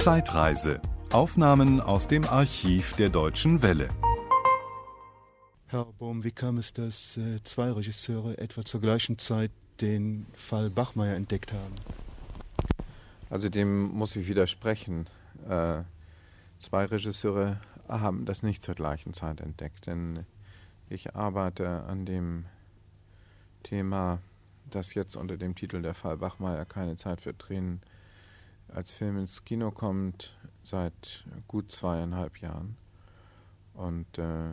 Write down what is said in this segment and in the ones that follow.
Zeitreise. Aufnahmen aus dem Archiv der Deutschen Welle. Herr Bohm, wie kam es, dass äh, zwei Regisseure etwa zur gleichen Zeit den Fall Bachmeier entdeckt haben? Also dem muss ich widersprechen. Äh, zwei Regisseure haben das nicht zur gleichen Zeit entdeckt, denn ich arbeite an dem Thema, das jetzt unter dem Titel Der Fall Bachmeier keine Zeit für Tränen als Film ins Kino kommt seit gut zweieinhalb Jahren. Und äh,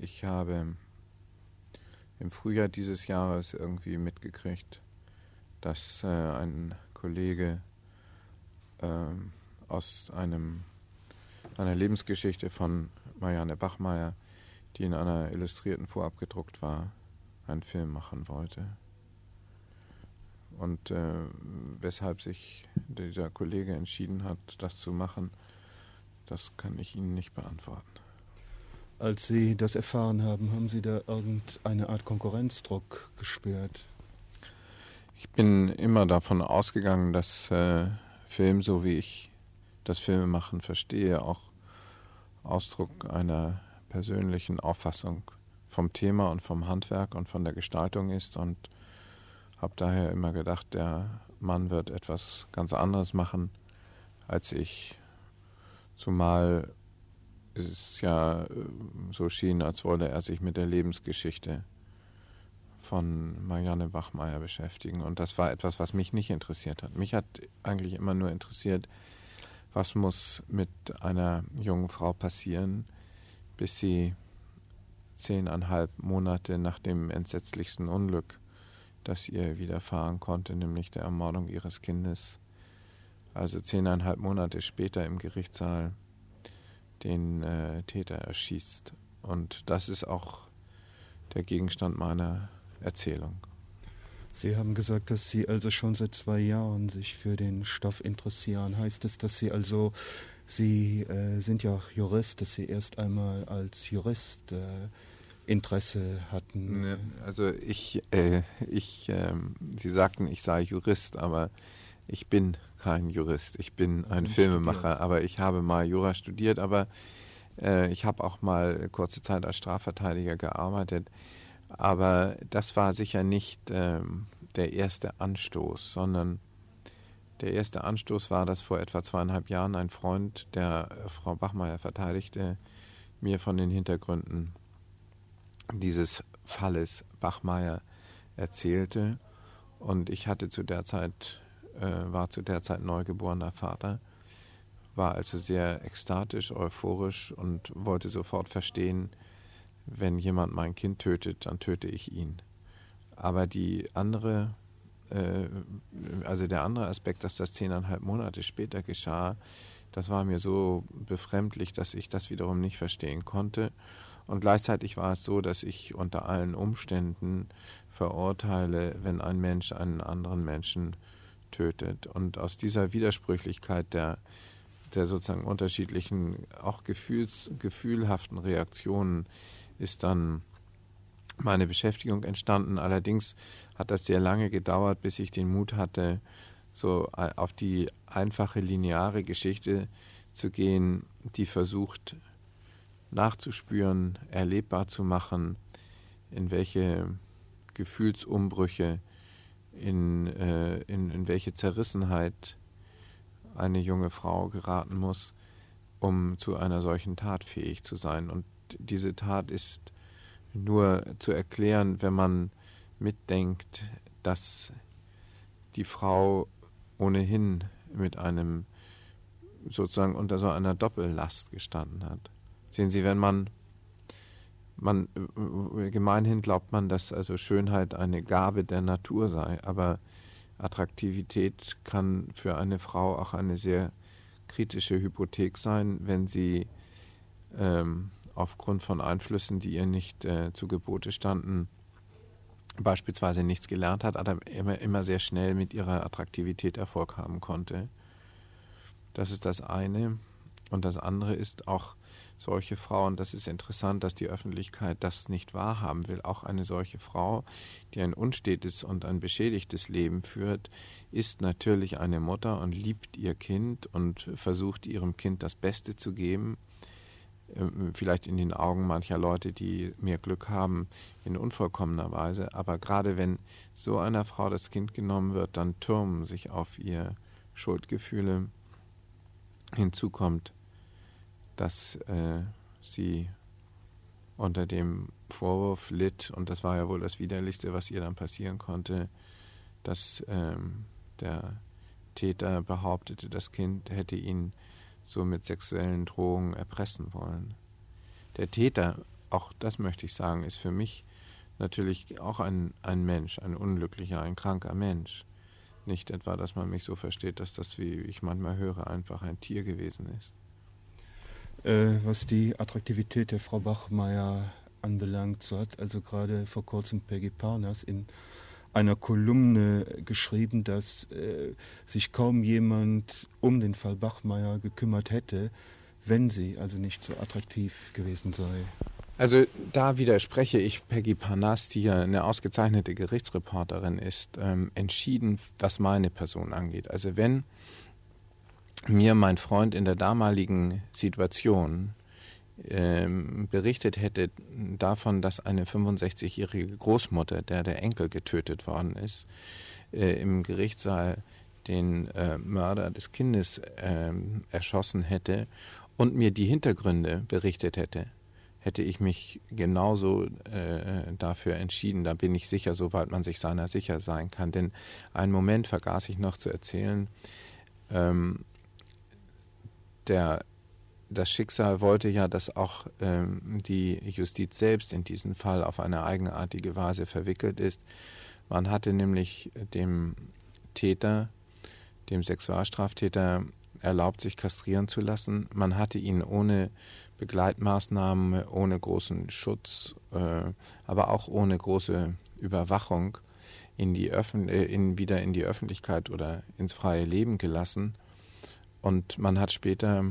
ich habe im Frühjahr dieses Jahres irgendwie mitgekriegt, dass äh, ein Kollege äh, aus einem, einer Lebensgeschichte von Marianne Bachmeier, die in einer illustrierten vorabgedruckt war, einen Film machen wollte. Und äh, weshalb sich dieser Kollege entschieden hat, das zu machen, das kann ich Ihnen nicht beantworten. Als Sie das erfahren haben, haben Sie da irgendeine Art Konkurrenzdruck gespürt? Ich bin immer davon ausgegangen, dass äh, Film, so wie ich das Filmemachen verstehe, auch Ausdruck einer persönlichen Auffassung vom Thema und vom Handwerk und von der Gestaltung ist und habe daher immer gedacht, der Mann wird etwas ganz anderes machen als ich. Zumal es ja äh, so schien, als wolle er sich mit der Lebensgeschichte von Marianne Bachmeier beschäftigen. Und das war etwas, was mich nicht interessiert hat. Mich hat eigentlich immer nur interessiert, was muss mit einer jungen Frau passieren, bis sie zehneinhalb Monate nach dem entsetzlichsten Unglück das ihr widerfahren konnte, nämlich der Ermordung ihres Kindes. Also zehneinhalb Monate später im Gerichtssaal den äh, Täter erschießt. Und das ist auch der Gegenstand meiner Erzählung. Sie haben gesagt, dass Sie also schon seit zwei Jahren sich für den Stoff interessieren. Heißt es, dass Sie also, Sie äh, sind ja auch Jurist, dass Sie erst einmal als Jurist äh, Interesse hatten. Ne, also ich, äh, ich, äh, Sie sagten, ich sei Jurist, aber ich bin kein Jurist. Ich bin ein ich Filmemacher, studiert. aber ich habe mal Jura studiert, aber äh, ich habe auch mal kurze Zeit als Strafverteidiger gearbeitet. Aber das war sicher nicht ähm, der erste Anstoß, sondern der erste Anstoß war, dass vor etwa zweieinhalb Jahren ein Freund, der Frau Bachmeier verteidigte, mir von den Hintergründen dieses Falles Bachmeier erzählte. Und ich hatte zu der Zeit, äh, war zu der Zeit neugeborener Vater, war also sehr ekstatisch, euphorisch und wollte sofort verstehen, wenn jemand mein Kind tötet, dann töte ich ihn. Aber die andere, äh, also der andere Aspekt, dass das zehneinhalb Monate später geschah, das war mir so befremdlich, dass ich das wiederum nicht verstehen konnte. Und gleichzeitig war es so, dass ich unter allen Umständen verurteile, wenn ein Mensch einen anderen Menschen tötet. Und aus dieser Widersprüchlichkeit der, der sozusagen unterschiedlichen, auch gefühls, gefühlhaften Reaktionen ist dann meine Beschäftigung entstanden. Allerdings hat das sehr lange gedauert, bis ich den Mut hatte, so auf die einfache lineare Geschichte zu gehen, die versucht, nachzuspüren, erlebbar zu machen, in welche Gefühlsumbrüche, in, äh, in, in welche Zerrissenheit eine junge Frau geraten muss, um zu einer solchen Tat fähig zu sein. Und diese Tat ist nur zu erklären, wenn man mitdenkt, dass die Frau ohnehin mit einem sozusagen unter so einer Doppellast gestanden hat. Sehen Sie, wenn man, man gemeinhin glaubt man, dass also Schönheit eine Gabe der Natur sei, aber Attraktivität kann für eine Frau auch eine sehr kritische Hypothek sein, wenn sie ähm, aufgrund von Einflüssen, die ihr nicht äh, zu Gebote standen, beispielsweise nichts gelernt hat, aber immer, immer sehr schnell mit ihrer Attraktivität Erfolg haben konnte. Das ist das eine. und das andere ist auch solche Frauen, das ist interessant, dass die Öffentlichkeit das nicht wahrhaben will. Auch eine solche Frau, die ein unstetes und ein beschädigtes Leben führt, ist natürlich eine Mutter und liebt ihr Kind und versucht ihrem Kind das Beste zu geben. Ähm, vielleicht in den Augen mancher Leute, die mehr Glück haben, in unvollkommener Weise. Aber gerade wenn so einer Frau das Kind genommen wird, dann türmen sich auf ihr Schuldgefühle. Hinzu kommt, dass äh, sie unter dem Vorwurf litt, und das war ja wohl das Widerlichste, was ihr dann passieren konnte, dass ähm, der Täter behauptete, das Kind hätte ihn so mit sexuellen Drohungen erpressen wollen. Der Täter, auch das möchte ich sagen, ist für mich natürlich auch ein, ein Mensch, ein unglücklicher, ein kranker Mensch. Nicht etwa, dass man mich so versteht, dass das, wie ich manchmal höre, einfach ein Tier gewesen ist. Äh, was die Attraktivität der Frau Bachmeier anbelangt, so hat also gerade vor kurzem Peggy Parnas in einer Kolumne geschrieben, dass äh, sich kaum jemand um den Fall Bachmeier gekümmert hätte, wenn sie also nicht so attraktiv gewesen sei. Also da widerspreche ich Peggy Parnas, die ja eine ausgezeichnete Gerichtsreporterin ist, ähm, entschieden, was meine Person angeht. Also wenn mir mein Freund in der damaligen Situation ähm, berichtet hätte davon, dass eine 65-jährige Großmutter, der der Enkel getötet worden ist, äh, im Gerichtssaal den äh, Mörder des Kindes äh, erschossen hätte und mir die Hintergründe berichtet hätte, hätte ich mich genauso äh, dafür entschieden. Da bin ich sicher, soweit man sich seiner sicher sein kann. Denn einen Moment vergaß ich noch zu erzählen. Ähm, der das Schicksal wollte ja, dass auch ähm, die Justiz selbst in diesen Fall auf eine eigenartige Weise verwickelt ist. Man hatte nämlich dem Täter, dem Sexualstraftäter, erlaubt, sich kastrieren zu lassen. Man hatte ihn ohne Begleitmaßnahmen, ohne großen Schutz, äh, aber auch ohne große Überwachung in die Öffn äh, in, wieder in die Öffentlichkeit oder ins freie Leben gelassen. Und man hat später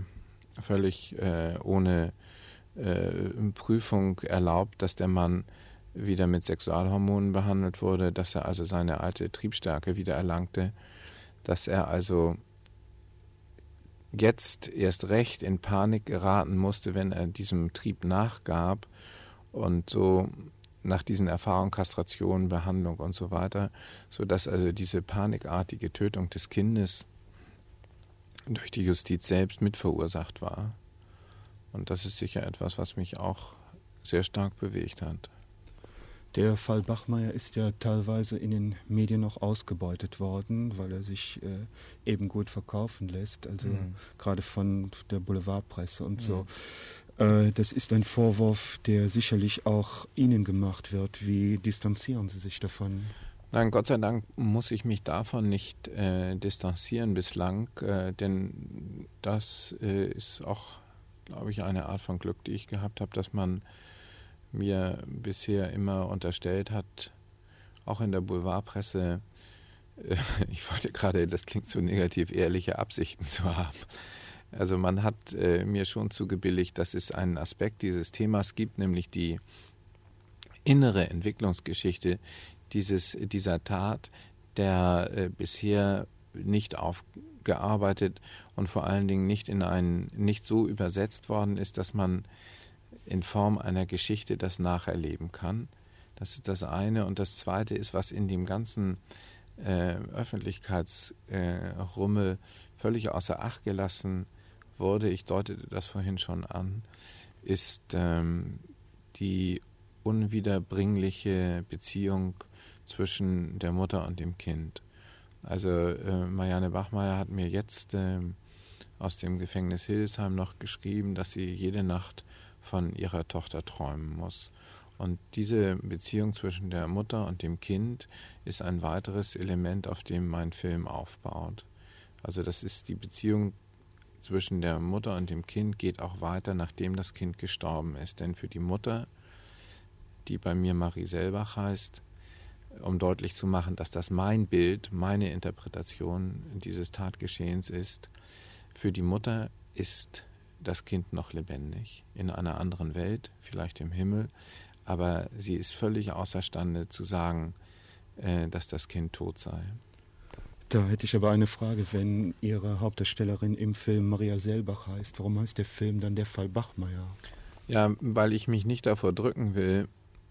völlig äh, ohne äh, Prüfung erlaubt, dass der Mann wieder mit Sexualhormonen behandelt wurde, dass er also seine alte Triebstärke wieder erlangte, dass er also jetzt erst recht in Panik geraten musste, wenn er diesem Trieb nachgab und so nach diesen Erfahrungen Kastration, Behandlung und so weiter, so dass also diese panikartige Tötung des Kindes durch die Justiz selbst mitverursacht war. Und das ist sicher etwas, was mich auch sehr stark bewegt hat. Der Fall Bachmeier ist ja teilweise in den Medien noch ausgebeutet worden, weil er sich äh, eben gut verkaufen lässt, also mhm. gerade von der Boulevardpresse und mhm. so. Äh, das ist ein Vorwurf, der sicherlich auch Ihnen gemacht wird. Wie distanzieren Sie sich davon? Nein, Gott sei Dank muss ich mich davon nicht äh, distanzieren bislang, äh, denn das äh, ist auch, glaube ich, eine Art von Glück, die ich gehabt habe, dass man mir bisher immer unterstellt hat, auch in der Boulevardpresse, äh, ich wollte gerade, das klingt so negativ, ehrliche Absichten zu haben. Also man hat äh, mir schon zugebilligt, dass es einen Aspekt dieses Themas gibt, nämlich die innere Entwicklungsgeschichte, dieses, dieser Tat, der äh, bisher nicht aufgearbeitet und vor allen Dingen nicht in einen, nicht so übersetzt worden ist, dass man in Form einer Geschichte das nacherleben kann. Das ist das eine. Und das zweite ist, was in dem ganzen äh, Öffentlichkeitsrummel äh, völlig außer Acht gelassen wurde, ich deutete das vorhin schon an, ist ähm, die unwiederbringliche Beziehung zwischen der Mutter und dem Kind. Also äh, Marianne Bachmeier hat mir jetzt äh, aus dem Gefängnis Hildesheim noch geschrieben, dass sie jede Nacht von ihrer Tochter träumen muss. Und diese Beziehung zwischen der Mutter und dem Kind ist ein weiteres Element, auf dem mein Film aufbaut. Also das ist die Beziehung zwischen der Mutter und dem Kind geht auch weiter, nachdem das Kind gestorben ist. Denn für die Mutter, die bei mir Marie Selbach heißt, um deutlich zu machen, dass das mein Bild, meine Interpretation dieses Tatgeschehens ist. Für die Mutter ist das Kind noch lebendig, in einer anderen Welt, vielleicht im Himmel, aber sie ist völlig außerstande zu sagen, äh, dass das Kind tot sei. Da hätte ich aber eine Frage, wenn Ihre Hauptdarstellerin im Film Maria Selbach heißt, warum heißt der Film dann Der Fall Bachmeier? Ja, weil ich mich nicht davor drücken will,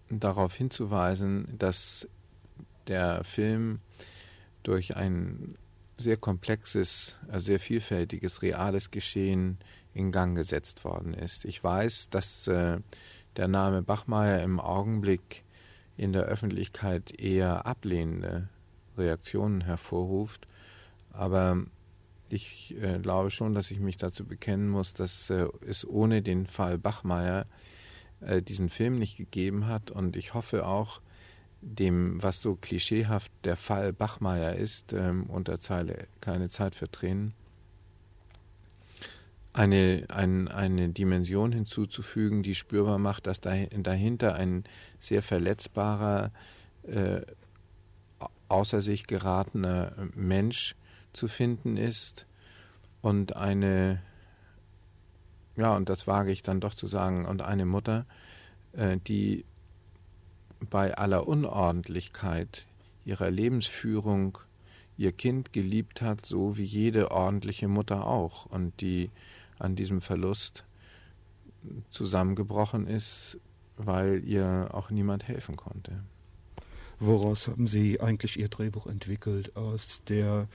darauf hinzuweisen, dass der Film durch ein sehr komplexes, also sehr vielfältiges, reales Geschehen in Gang gesetzt worden ist. Ich weiß, dass äh, der Name Bachmeier im Augenblick in der Öffentlichkeit eher ablehnende Reaktionen hervorruft, aber ich äh, glaube schon, dass ich mich dazu bekennen muss, dass äh, es ohne den Fall Bachmeier äh, diesen Film nicht gegeben hat und ich hoffe auch, dem, was so klischeehaft der Fall Bachmeier ist, ähm, unter Zeile keine Zeit für Tränen, eine, ein, eine Dimension hinzuzufügen, die spürbar macht, dass dahinter ein sehr verletzbarer, äh, außer sich geratener Mensch zu finden ist und eine, ja, und das wage ich dann doch zu sagen, und eine Mutter, äh, die bei aller Unordentlichkeit ihrer Lebensführung ihr Kind geliebt hat, so wie jede ordentliche Mutter auch, und die an diesem Verlust zusammengebrochen ist, weil ihr auch niemand helfen konnte. Woraus haben Sie eigentlich Ihr Drehbuch entwickelt? Aus der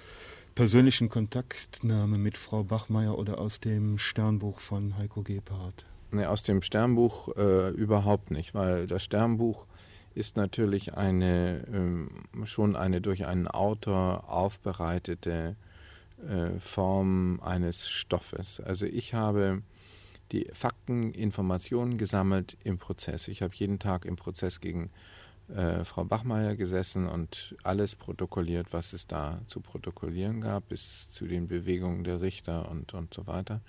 persönlichen Kontaktnahme mit Frau Bachmeier oder aus dem Sternbuch von Heiko Gebhardt? Nee, aus dem Sternbuch äh, überhaupt nicht, weil das Sternbuch ist natürlich eine ähm, schon eine durch einen Autor aufbereitete äh, Form eines Stoffes. Also ich habe die Fakten, Informationen gesammelt im Prozess. Ich habe jeden Tag im Prozess gegen äh, Frau Bachmeier gesessen und alles protokolliert, was es da zu protokollieren gab, bis zu den Bewegungen der Richter und, und so weiter.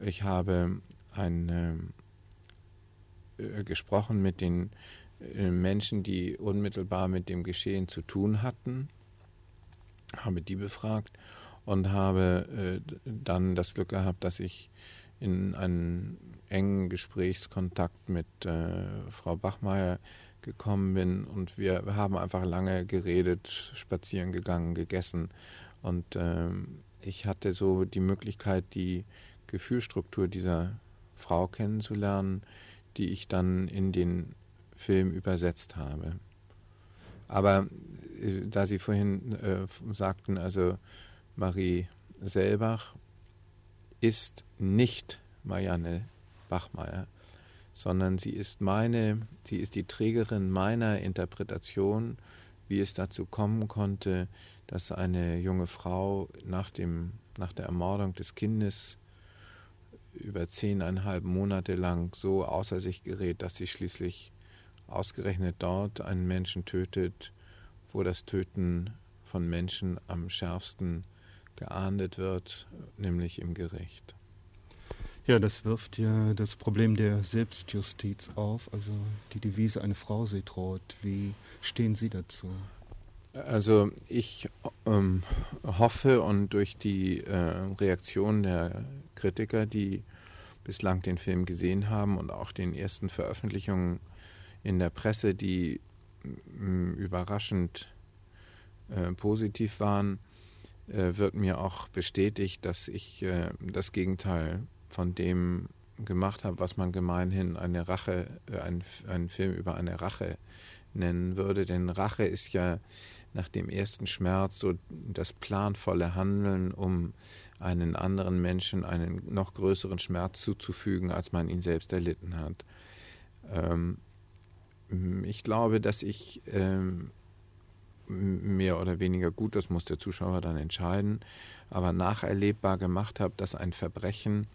Ich habe ein, äh, gesprochen mit den äh, Menschen, die unmittelbar mit dem Geschehen zu tun hatten, habe die befragt und habe äh, dann das Glück gehabt, dass ich in einen engen Gesprächskontakt mit äh, Frau Bachmeier gekommen bin und wir, haben einfach lange geredet, spazieren gegangen, gegessen und ähm, ich hatte so die Möglichkeit, die Gefühlsstruktur dieser Frau kennenzulernen, die ich dann in den Film übersetzt habe. Aber äh, da Sie vorhin äh, sagten, also Marie Selbach ist nicht Marianne Bachmeier, sondern sie ist meine, sie ist die Trägerin meiner Interpretation, wie es dazu kommen konnte, dass eine junge Frau nach, dem, nach der Ermordung des Kindes über zehneinhalb Monate lang so außer sich gerät, dass sie schließlich ausgerechnet dort einen Menschen tötet, wo das Töten von Menschen am schärfsten geahndet wird, nämlich im Gericht. Ja, das wirft ja das Problem der Selbstjustiz auf, also die Devise eine Frau sie droht. Wie stehen Sie dazu? Also ich ähm, hoffe und durch die äh, Reaktion der Kritiker, die bislang den Film gesehen haben und auch den ersten Veröffentlichungen in der Presse, die überraschend äh, positiv waren, äh, wird mir auch bestätigt, dass ich äh, das Gegenteil von dem gemacht habe, was man gemeinhin eine Rache, äh, ein, einen Film über eine Rache nennen würde. Denn Rache ist ja nach dem ersten Schmerz so das planvolle Handeln, um einen anderen Menschen einen noch größeren Schmerz zuzufügen, als man ihn selbst erlitten hat. Ähm, ich glaube, dass ich ähm, mehr oder weniger gut, das muss der Zuschauer dann entscheiden, aber nacherlebbar gemacht habe, dass ein Verbrechen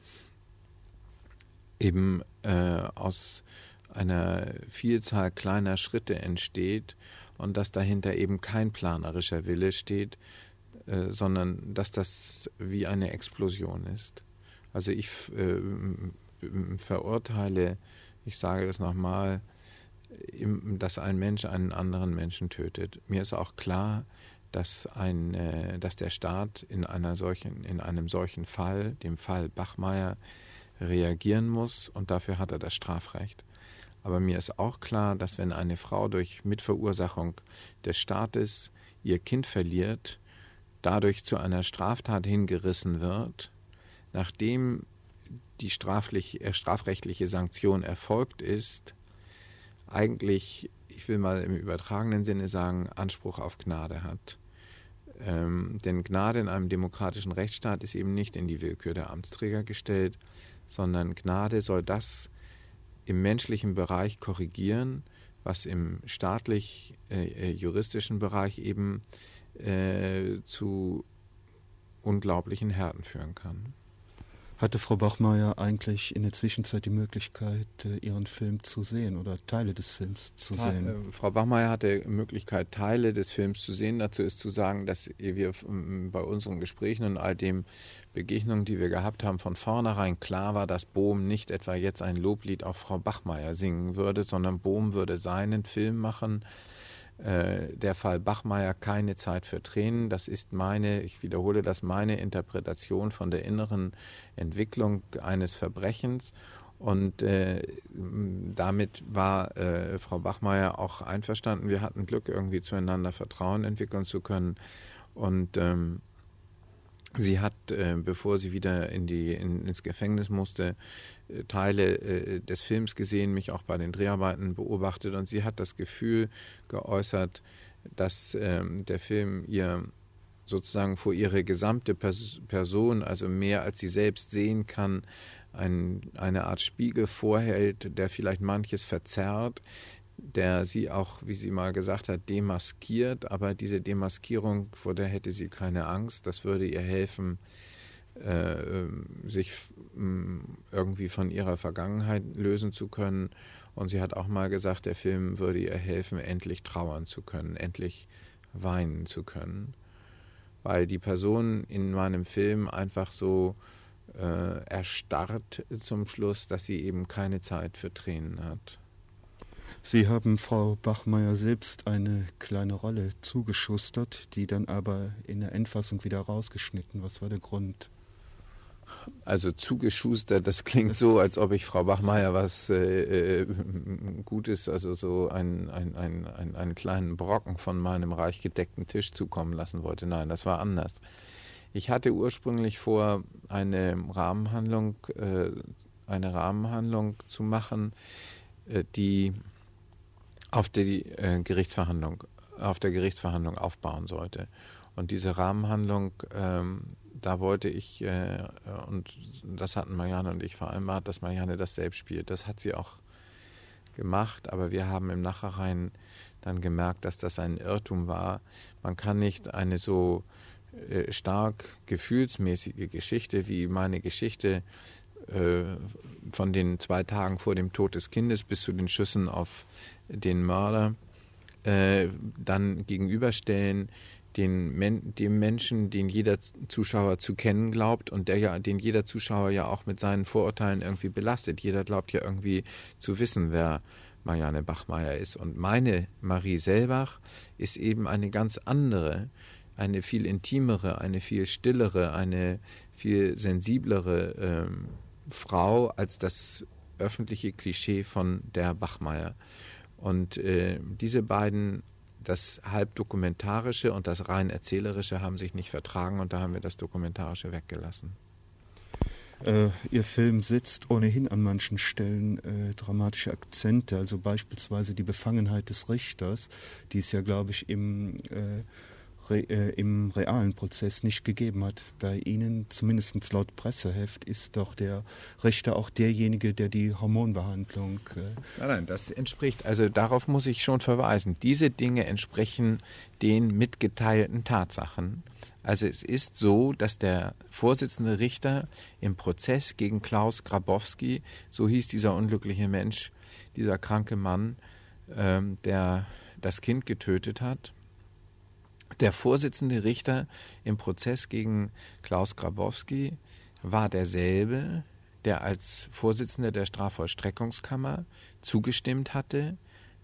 eben äh, aus einer Vielzahl kleiner Schritte entsteht und dass dahinter eben kein planerischer Wille steht, äh, sondern dass das wie eine Explosion ist. Also ich äh, verurteile, ich sage das nochmal, dass ein Mensch einen anderen Menschen tötet. Mir ist auch klar, dass, ein, äh, dass der Staat in, einer solchen, in einem solchen Fall, dem Fall Bachmeier, reagieren muss und dafür hat er das Strafrecht. Aber mir ist auch klar, dass wenn eine Frau durch Mitverursachung des Staates ihr Kind verliert, dadurch zu einer Straftat hingerissen wird, nachdem die äh, strafrechtliche Sanktion erfolgt ist, eigentlich, ich will mal im übertragenen Sinne sagen, Anspruch auf Gnade hat. Ähm, denn Gnade in einem demokratischen Rechtsstaat ist eben nicht in die Willkür der Amtsträger gestellt, sondern Gnade soll das im menschlichen Bereich korrigieren, was im staatlich-juristischen äh, äh Bereich eben äh, zu unglaublichen Härten führen kann. Hatte Frau Bachmeier eigentlich in der Zwischenzeit die Möglichkeit, äh, ihren Film zu sehen oder Teile des Films zu ja, sehen? Äh, Frau Bachmeier hatte die Möglichkeit, Teile des Films zu sehen. Dazu ist zu sagen, dass wir bei unseren Gesprächen und all den Begegnungen, die wir gehabt haben, von vornherein klar war, dass Bohm nicht etwa jetzt ein Loblied auf Frau Bachmeier singen würde, sondern Bohm würde seinen Film machen äh, der Fall Bachmeier keine Zeit für Tränen. Das ist meine, ich wiederhole das, meine Interpretation von der inneren Entwicklung eines Verbrechens. Und äh, damit war äh, Frau Bachmeier auch einverstanden. Wir hatten Glück, irgendwie zueinander Vertrauen entwickeln zu können. Und ähm, sie hat, äh, bevor sie wieder in die, in, ins Gefängnis musste, Teile äh, des Films gesehen, mich auch bei den Dreharbeiten beobachtet und sie hat das Gefühl geäußert, dass ähm, der Film ihr sozusagen vor ihre gesamte Pers Person, also mehr als sie selbst sehen kann, ein, eine Art Spiegel vorhält, der vielleicht manches verzerrt, der sie auch, wie sie mal gesagt hat, demaskiert, aber diese Demaskierung, vor der hätte sie keine Angst, das würde ihr helfen, sich irgendwie von ihrer Vergangenheit lösen zu können. Und sie hat auch mal gesagt, der Film würde ihr helfen, endlich trauern zu können, endlich weinen zu können. Weil die Person in meinem Film einfach so äh, erstarrt zum Schluss, dass sie eben keine Zeit für Tränen hat. Sie haben Frau Bachmeier selbst eine kleine Rolle zugeschustert, die dann aber in der Endfassung wieder rausgeschnitten. Was war der Grund? Also zugeschustert, das klingt so, als ob ich Frau Bachmeier was äh, äh, Gutes, also so ein, ein, ein, ein, einen kleinen Brocken von meinem reich gedeckten Tisch zukommen lassen wollte. Nein, das war anders. Ich hatte ursprünglich vor, eine Rahmenhandlung, äh, eine Rahmenhandlung zu machen, äh, die auf die äh, Gerichtsverhandlung, auf der Gerichtsverhandlung aufbauen sollte. Und diese Rahmenhandlung ähm, da wollte ich, äh, und das hatten Marianne und ich vereinbart, dass Marianne das selbst spielt. Das hat sie auch gemacht, aber wir haben im Nachhinein dann gemerkt, dass das ein Irrtum war. Man kann nicht eine so äh, stark gefühlsmäßige Geschichte wie meine Geschichte äh, von den zwei Tagen vor dem Tod des Kindes bis zu den Schüssen auf den Mörder äh, dann gegenüberstellen den Men dem Menschen, den jeder Zuschauer zu kennen glaubt und der ja, den jeder Zuschauer ja auch mit seinen Vorurteilen irgendwie belastet. Jeder glaubt ja irgendwie zu wissen, wer Marianne Bachmeier ist. Und meine Marie Selbach ist eben eine ganz andere, eine viel intimere, eine viel stillere, eine viel sensiblere ähm, Frau als das öffentliche Klischee von der Bachmeier. Und äh, diese beiden das halb dokumentarische und das rein erzählerische haben sich nicht vertragen und da haben wir das dokumentarische weggelassen. Äh, ihr Film setzt ohnehin an manchen Stellen äh, dramatische Akzente, also beispielsweise die Befangenheit des Richters, die es ja, glaube ich, im äh, re, äh, im realen Prozess nicht gegeben hat. Bei Ihnen, zumindest laut Presseheft, ist doch der Richter auch derjenige, der die Hormonbehandlung. Äh nein, nein, das entspricht, also darauf muss ich schon verweisen. Diese Dinge entsprechen den mitgeteilten Tatsachen. Also es ist so, dass der Vorsitzende Richter im Prozess gegen Klaus Grabowski, so hieß dieser unglückliche Mensch, dieser kranke Mann, ähm, der das Kind getötet hat, der Vorsitzende Richter im Prozess gegen Klaus Grabowski war derselbe, der als Vorsitzender der Strafvollstreckungskammer zugestimmt hatte,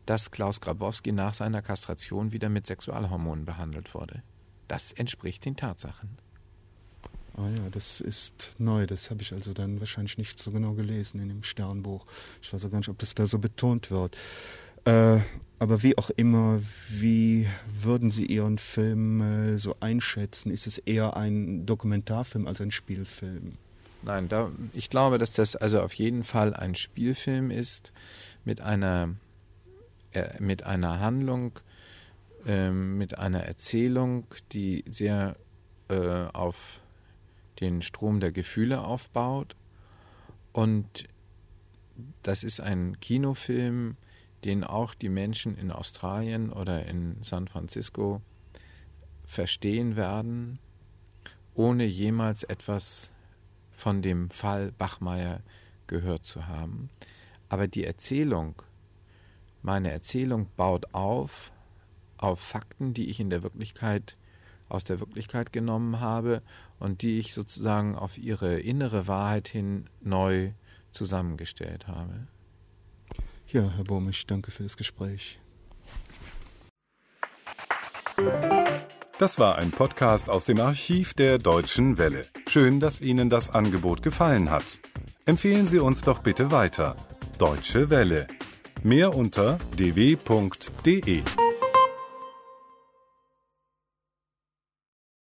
dass Klaus Grabowski nach seiner Kastration wieder mit Sexualhormonen behandelt wurde. Das entspricht den Tatsachen. Ah ja, das ist neu. Das habe ich also dann wahrscheinlich nicht so genau gelesen in dem Sternbuch. Ich weiß auch gar nicht, ob das da so betont wird. Äh, aber wie auch immer, wie würden Sie Ihren Film äh, so einschätzen? Ist es eher ein Dokumentarfilm als ein Spielfilm? Nein, da, ich glaube, dass das also auf jeden Fall ein Spielfilm ist mit einer, äh, mit einer Handlung, äh, mit einer Erzählung, die sehr äh, auf den Strom der Gefühle aufbaut. Und das ist ein Kinofilm, den auch die Menschen in Australien oder in San Francisco verstehen werden, ohne jemals etwas von dem Fall Bachmeier gehört zu haben. Aber die Erzählung, meine Erzählung baut auf auf Fakten, die ich in der Wirklichkeit aus der Wirklichkeit genommen habe und die ich sozusagen auf ihre innere Wahrheit hin neu zusammengestellt habe. Ja, Herr Bomisch, danke für das Gespräch. Das war ein Podcast aus dem Archiv der Deutschen Welle. Schön, dass Ihnen das Angebot gefallen hat. Empfehlen Sie uns doch bitte weiter. Deutsche Welle. Mehr unter dw.de.